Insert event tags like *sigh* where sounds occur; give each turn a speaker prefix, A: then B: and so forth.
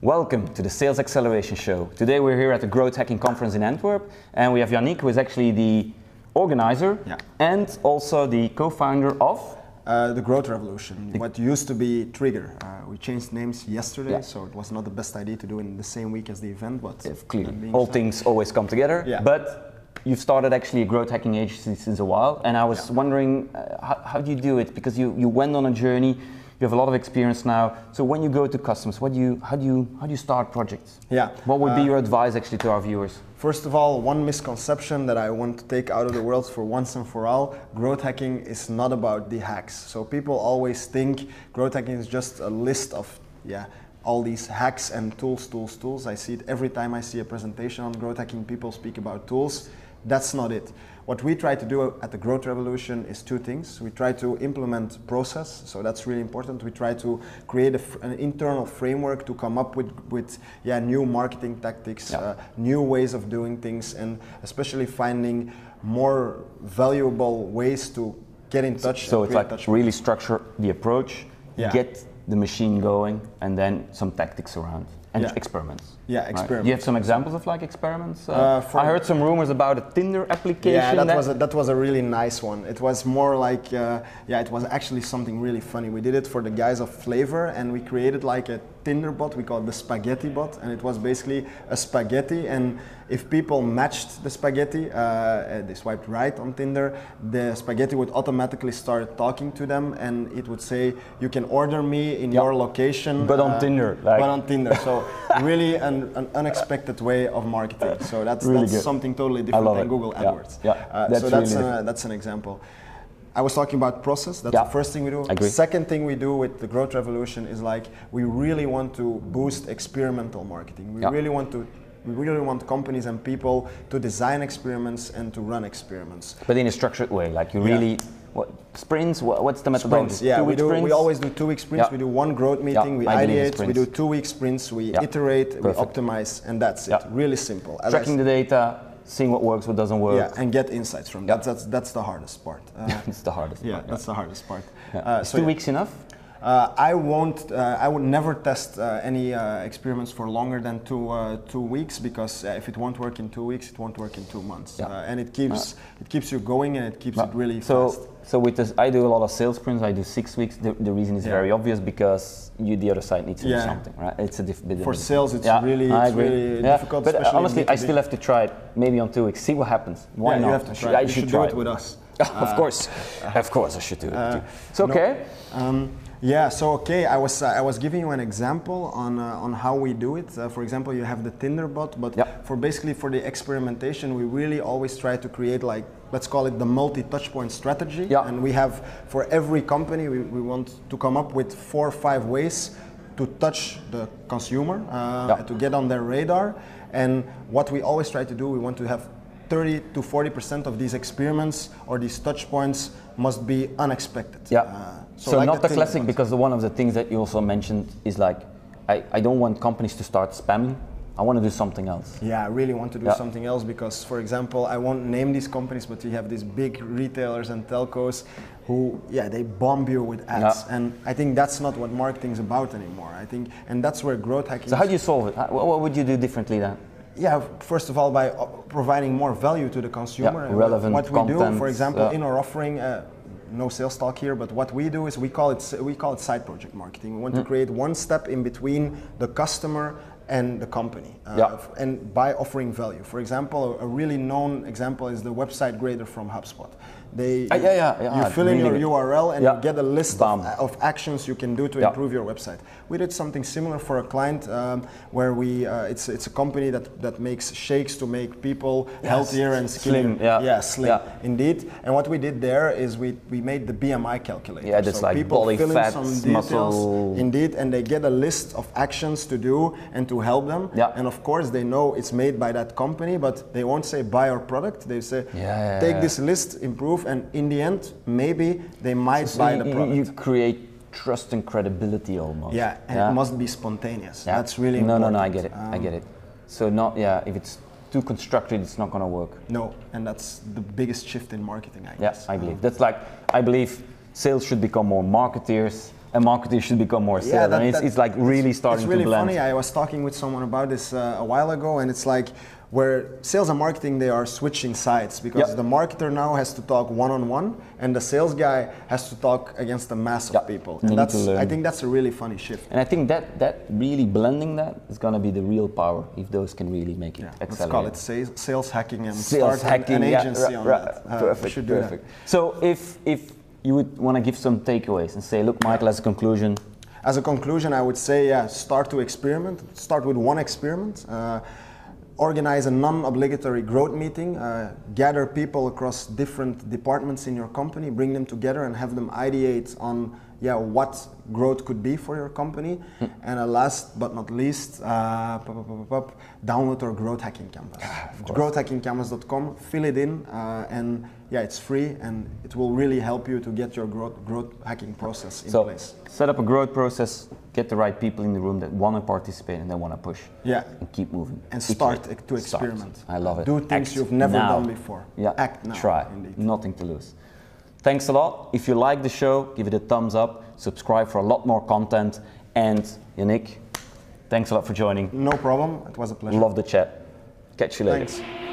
A: Welcome to the Sales Acceleration Show. Today we're here at the Growth Hacking Conference in Antwerp, and we have Yannick, who is actually the organizer
B: Yeah.
A: and also the co-founder of.
B: Uh, the Growth Revolution, what used to be Trigger. Uh, we changed names yesterday,
A: Yeah.
B: so it was not the best idea to do it in the same week as the event, but
A: clearly, all things always come together.
B: Yeah.
A: But you've started actually a growth hacking agency since a while, and I was
B: Yeah.
A: wondering uh, how, how do you do it? Because you, you went on a journey, you have a lot of experience now. So when you go to customers, what do you how do you how do you start projects?
B: Yeah.
A: What would be
B: Uh,
A: your advice actually to our viewers?
B: First of all, one misconception that I want to take out of the world for once and for all growth hacking is not about the hacks. So people always think growth hacking is just a list of, yeah, all these hacks and tools, tools, tools. I see it every time I see a presentation on growth hacking, people speak about tools. That's not it. What we try to do at the Growth Revolution is two things. We try to implement process, so that's really important. We try to create a an internal framework to come up with, with yeah, new marketing tactics,
A: Yeah.
B: uh, new ways of doing things, and especially finding more valuable ways to get in touch.
A: So it's like
B: touch
A: really structure the approach,
B: Yeah.
A: get the machine going, and then some tactics around and
B: Yeah.
A: experiments.
B: Yeah, experiments.
A: Do you have some examples of like experiments? Uh,
B: Uh,
A: I heard some rumors about a Tinder application.
B: Yeah, that was a, that was a really nice one. It was more like uh, yeah, it was actually something really funny. We did it for the guys of Flavor, and we created like a Tinder bot. We called it the Spaghetti bot, and it was basically a spaghetti. And if people matched the spaghetti, uh, uh, they swiped right on Tinder, the spaghetti would automatically start talking to them, and it would say, "You can order me in
A: Yeah.
B: your location."
A: But on Tinder, like-
B: But on Tinder. So *laughs* really an, an unexpected way of marketing. So that's
A: Really
B: that's
A: good.
B: something totally different than
A: it.
B: Google AdWords.
A: Yeah.
B: Uh,
A: That's
B: so that's
A: really
B: uh,
A: different.
B: that's an example. I was talking about process. That's
A: Yeah.
B: the first thing we do.
A: Agree.
B: Second thing we do with the growth revolution is like we really want to boost experimental marketing. We
A: Yeah.
B: really want to we really want companies and people to design experiments and to run experiments.
A: But in a structured way, like you
B: Yeah.
A: really, what, sprints, what, what's the methodology?
B: Sprints, yeah, we do.
A: sprints?
B: We always do two week sprints.
A: Yeah.
B: We do one growth meeting. we
A: I believe
B: ideate. We do two week sprints. We
A: Yeah.
B: iterate.
A: Perfect.
B: We optimize, and that's it.
A: Yeah.
B: Really simple. As I
A: Tracking the data, seeing what works, what doesn't work.
B: Yeah, and get insights from
A: Yeah.
B: that. That's that's the hardest part. Uh, *laughs*
A: it's the hardest.
B: yeah,
A: part,
B: that's the hardest part.
A: Yeah.
B: Uh, so
A: two
B: yeah.
A: weeks enough?
B: Uh, I won't. Uh, I would never test uh, any uh, experiments for longer than two uh, two weeks because uh, if it won't work in two weeks, it won't work in two months.
A: Yeah.
B: Uh, and it keeps it keeps you going and it keeps it really
A: so,
B: fast.
A: so with this, I do a lot of sales sprints. I do six weeks. The, the reason is
B: Yeah.
A: very obvious because you, the other side, needs to do something, right? It's a diff- bit
B: For sales, it's
A: Yeah,
B: really-
A: I
B: it's
A: agree.
B: really
A: yeah.
B: difficult,
A: But honestly, I
B: B2B.
A: still have to try it. Maybe on two weeks. See what happens. Why
B: yeah,
A: not?
B: you have to try.
A: should, I
B: you
A: should
B: should
A: try
B: do it with us. *laughs*
A: of course, of course, I should do it. you. It's okay.
B: Um, yeah. So okay, I was uh, I was giving you an example on uh, on how we do it. Uh, for example, you have the Tinder bot, but
A: Yeah.
B: for basically for the experimentation, we really always try to create like let's call it the multi touchpoint strategy.
A: Yeah.
B: And we have for every company, we, we want to come up with four or five ways to touch the consumer uh,
A: Yeah.
B: to get on their radar. And what we always try to do, we want to have 30 to 40 percent of these experiments or these touch points must be unexpected.
A: Yeah.
B: Uh,
A: so
B: like
A: not the
B: Tinder
A: classic because one of the things that you also mentioned is like, I, I don't want companies to start spamming. I want to do something else.
B: Yeah, I really want to do
A: Yeah.
B: something else because, for example, I won't name these companies, but you have these big retailers and telcos who, yeah, they bomb you with ads,
A: Yeah.
B: and I think that's not what marketing is about anymore. I think, and that's where growth hacking.
A: So how do you solve it? What would you do differently then?
B: Yeah, first of all, by uh, providing more value to the consumer.
A: Yeah, relevant
B: What we do, for example,
A: yeah.
B: in our offering, uh, no sales talk here, but what we do is we call it we call it side project marketing. We want
A: Mm.
B: to create one step in between the customer and the company, uh,
A: Yeah.
B: and by offering value. For example, a really known example is the website grader from HubSpot. They,
A: Ah, yeah, yeah, yeah,
B: you fill in
A: really
B: your. URL and
A: Yeah.
B: you get a list of, of actions you can do to
A: Yeah.
B: improve your website. We did something similar for a client um, where we uh, it's it's a company that that makes shakes to make people healthier and skinnier.
A: Slim, yeah.
B: yeah, slim,
A: Yeah.
B: indeed. And what we did there is we we made the BMI calculator.
A: Yeah, that's like
B: people
A: body
B: fill in some details,
A: muscle.
B: indeed, and they get a list of actions to do and to help them.
A: Yeah.
B: And of course, they know it's made by that company, but they won't say buy our product. They say take this list, improve, and in the end, maybe they might
A: So
B: buy
A: you,
B: the product.
A: you create trust and credibility almost.
B: Yeah, and it must be spontaneous.
A: Yeah.
B: That's really
A: no,
B: important.
A: no, no. I get it. I
B: Um,
A: get it. So not yeah. If it's too constructed, it's not gonna work.
B: No, and that's the biggest shift in marketing, I
A: Yeah,
B: guess.
A: I believe that's like I believe sales should become more marketeers and marketers should become more sales.
B: that-
A: and it's,
B: that-
A: it's like really starting
B: It's really
A: to blend.
B: funny. I was talking with someone about this uh, a while ago, and it's like where sales and marketing they are switching sides because
A: Yep.
B: the marketer now has to talk one on one, and the sales guy has to talk against a mass of
A: Yep.
B: people. And that's. I think that's a really funny shift.
A: And I think that that really blending that is going to be the real power if those can really make it
B: Yeah, let's call it sales, sales hacking and
A: Sales
B: start
A: hacking,
B: an
A: yeah,
B: agency
A: right,
B: on
A: right.
B: that. Uh,
A: perfect,
B: should do that.
A: perfect. So if if you would want to give some takeaways and say, look, Michael, as a conclusion,
B: As a conclusion, I would say, yeah, start to experiment. Start with one experiment. Uh, organize a non-obligatory growth meeting. Uh, gather people across different departments in your company. Bring them together and have them ideate on, yeah, what growth could be for your company. And uh, last but not least, uh, pop, pop, pop, download our growth hacking canvas. growthhackingcanvas.com. Fill it in, uh, and yeah, it's free, and it will really help you to get your growth growth hacking process in
A: so
B: place.
A: set up a growth process, get the right people in the room that want to participate and they want to push.
B: Yeah.
A: And keep moving.
B: and
A: Iterate.
B: start to
A: Start.
B: experiment.
A: I love it.
B: Do things
A: Act
B: you've never
A: now.
B: done before.
A: Yeah.
B: Act now.
A: Try.
B: Indeed.
A: Nothing to lose. Thanks a lot. If you like the show, give it a thumbs up. Subscribe for a lot more content. And Yannick, thanks a lot for joining.
B: No problem. It was a pleasure.
A: Love the chat. Catch you later.
B: Thanks.